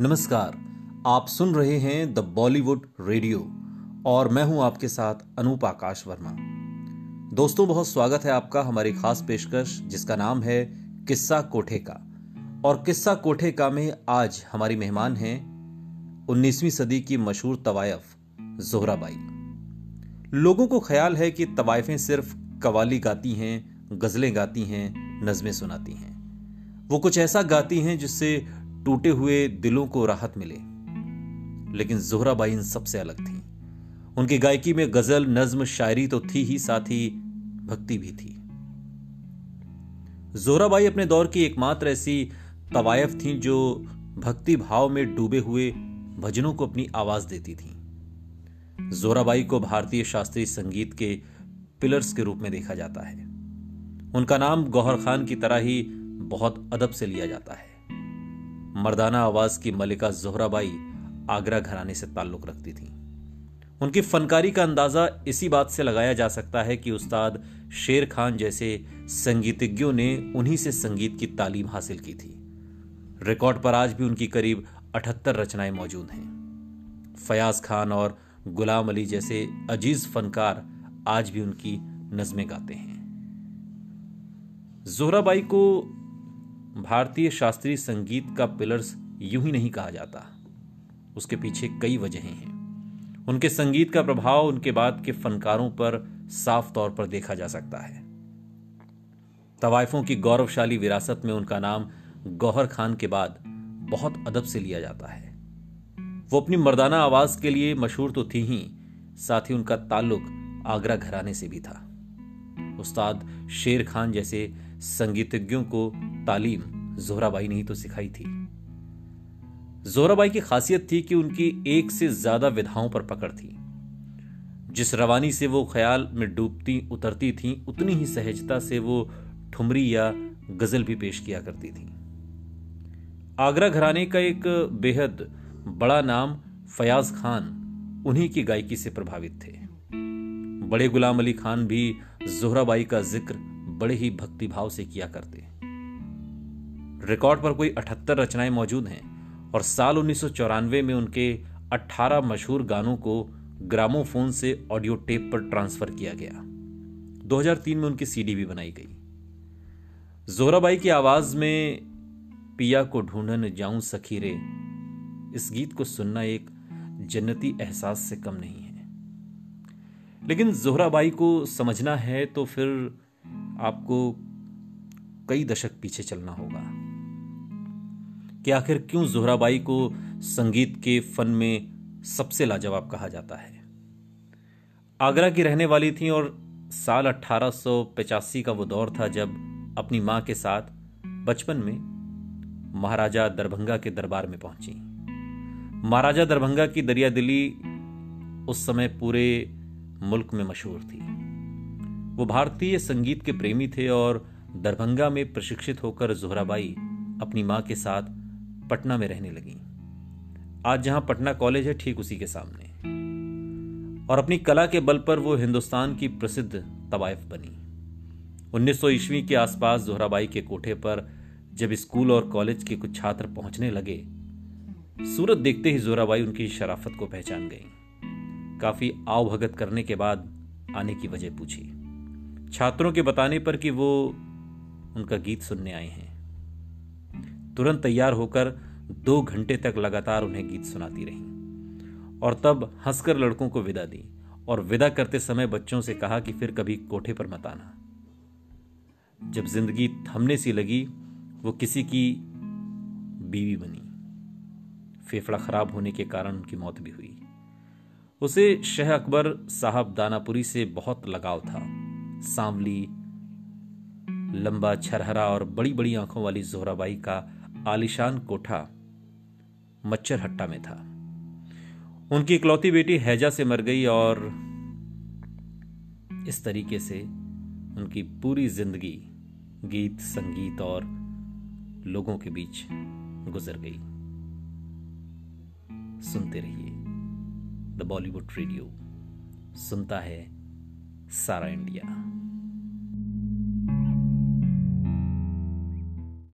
नमस्कार, आप सुन रहे हैं द बॉलीवुड रेडियो और मैं हूँ आपके साथ अनूप आकाश वर्मा। दोस्तों, बहुत स्वागत है आपका हमारी खास पेशकश, जिसका नाम है किस्सा कोठे का और किस्सा कोठे का में आज हमारी मेहमान हैं 19वीं सदी की मशहूर तवायफ, जोहराबाई। लोगों को ख्याल है कि तवायफें सिर्फ़ कवाली गाती हैं, गजलें गाती हैं, नज़में सुनाती हैं। वो कुछ ऐसा गाती हैं जिससे टूटे हुए दिलों को राहत मिले। लेकिन जोहराबाई इन सबसे अलग थी। उनकी गायकी में गज़ल, नज्म, शायरी तो थी ही, साथ ही भक्ति भी थी। जोहराबाई अपने दौर की एकमात्र ऐसी तवायफ थी जो भक्ति भाव में डूबे हुए भजनों को अपनी आवाज़ देती थी। जोराबाई को भारतीय शास्त्रीय संगीत के पिलर्स के रूप में देखा जाता है। उनका नाम गौहर खान की तरह ही बहुत अदब से लिया जाता है। मर्दाना आवाज़ की मलिका जोहराबाई आगरा घराने से ताल्लुक रखती थी। उनकी फनकारी का अंदाज़ा इसी बात से लगाया जा सकता है कि उस्ताद शेर खान जैसे संगीतज्ञों ने उन्हीं से संगीत की तालीम हासिल की थी। रिकॉर्ड पर आज भी उनकी करीब अठहत्तर रचनाएँ मौजूद हैं। फयाज खान और गुलाम अली जैसे अज़ीज़ फनकार आज भी उनकी नज़में गाते हैं। जोहराबाई को भारतीय शास्त्रीय संगीत का पिलर्स यूँ ही नहीं कहा जाता। उसके पीछे कई वजहें हैं। उनके संगीत का प्रभाव उनके बाद के फनकारों पर साफ़ तौर पर देखा जा सकता है। तवायफों की गौरवशाली विरासत में उनका नाम गौहर खान के बाद बहुत अदब से लिया जाता है। वो अपनी मर्दाना आवाज़ के लिए मशहूर तो थी ही, साथ ही उनका ताल्लुक आगरा घराने से भी था। उस्ताद शेर खान जैसे संगीतज्ञों को तालीम जोहराबाई ने ही तो सिखाई थी। जोहराबाई की खासियत थी कि उनकी एक से ज़्यादा विधाओं पर पकड़ थी। जिस रवानी से वो ख्याल में डूबती, उतरती थी, उतनी ही सहजता से वो ठुमरी या गज़ल भी पेश किया करती थी। आगरा घराने का एक बेहद बड़ा नाम फयाज खान उन्हीं की गायकी से प्रभावित थे। बड़े गुलाम अली खान भी जोहराबाई का ज़िक्र बड़े ही भक्तिभाव से किया करते। रिकॉर्ड पर कोई अठहत्तर रचनाएँ मौजूद हैं और साल उन्नीस सौ चौरानवे में उनके 18 मशहूर गानों को ग्रामोफोन से ऑडियो टेप पर ट्रांसफ़र किया गया। 2003 में उनकी सीडी भी बनाई गई। जोराबाई की आवाज़ में पिया को ढूंढन जाऊँ सखीरे, इस गीत को सुनना एक जन्नती एहसास से कम नहीं है। लेकिन जोहराबाई को समझना है तो फिर आपको कई दशक पीछे चलना होगा। कि आखिर क्यों जोहराबाई को संगीत के फन में सबसे लाजवाब कहा जाता है? आगरा की रहने वाली थी और साल अठारह का वो दौर था जब अपनी माँ के साथ बचपन में महाराजा दरभंगा के दरबार में पहुँची। महाराजा दरभंगा की दरिया दिली उस समय पूरे मुल्क में मशहूर थी। वो भारतीय संगीत के प्रेमी थे और दरभंगा में प्रशिक्षित होकर जोहराबाई अपनी माँ के साथ पटना में रहने लगी। आज जहाँ पटना कॉलेज है, ठीक उसी के सामने। और अपनी कला के बल पर वो हिंदुस्तान की प्रसिद्ध तवायफ बनी। 1900 ईस्वी के आसपास जोहराबाई के कोठे पर जब स्कूल और कॉलेज के कुछ छात्र पहुँचने लगे, सूरत देखते ही जोराबाई उनकी शराफत को पहचान गई। काफ़ी आवभगत करने के बाद आने की वजह पूछी। छात्रों के बताने पर कि वो उनका गीत सुनने आए हैं। तुरंत तैयार होकर दो घंटे तक लगातार उन्हें गीत सुनाती रही। और तब हंसकर लड़कों को विदा दी और विदा करते समय बच्चों से कहा कि फिर कभी कोठे पर मत आना। जब ज़िंदगी थमने सी लगी, वो किसी की बीवी बनी। फेफड़ा खराब होने के कारण उनकी मौत भी हुई। उसे शह अकबर साहब दानापुरी से बहुत लगाव था। सांवली, लंबा छरहरा और बड़ी बड़ी आँखों वाली जोहराबाई का आलिशान कोठा मच्छर हट्टा में था। उनकी इकलौती बेटी हैजा से मर गई और इस तरीके से उनकी पूरी ज़िंदगी गीत, संगीत और लोगों के बीच गुजर गई। सुनते रहिए द बॉलीवुड रेडियो, सुनता है सारा इंडिया।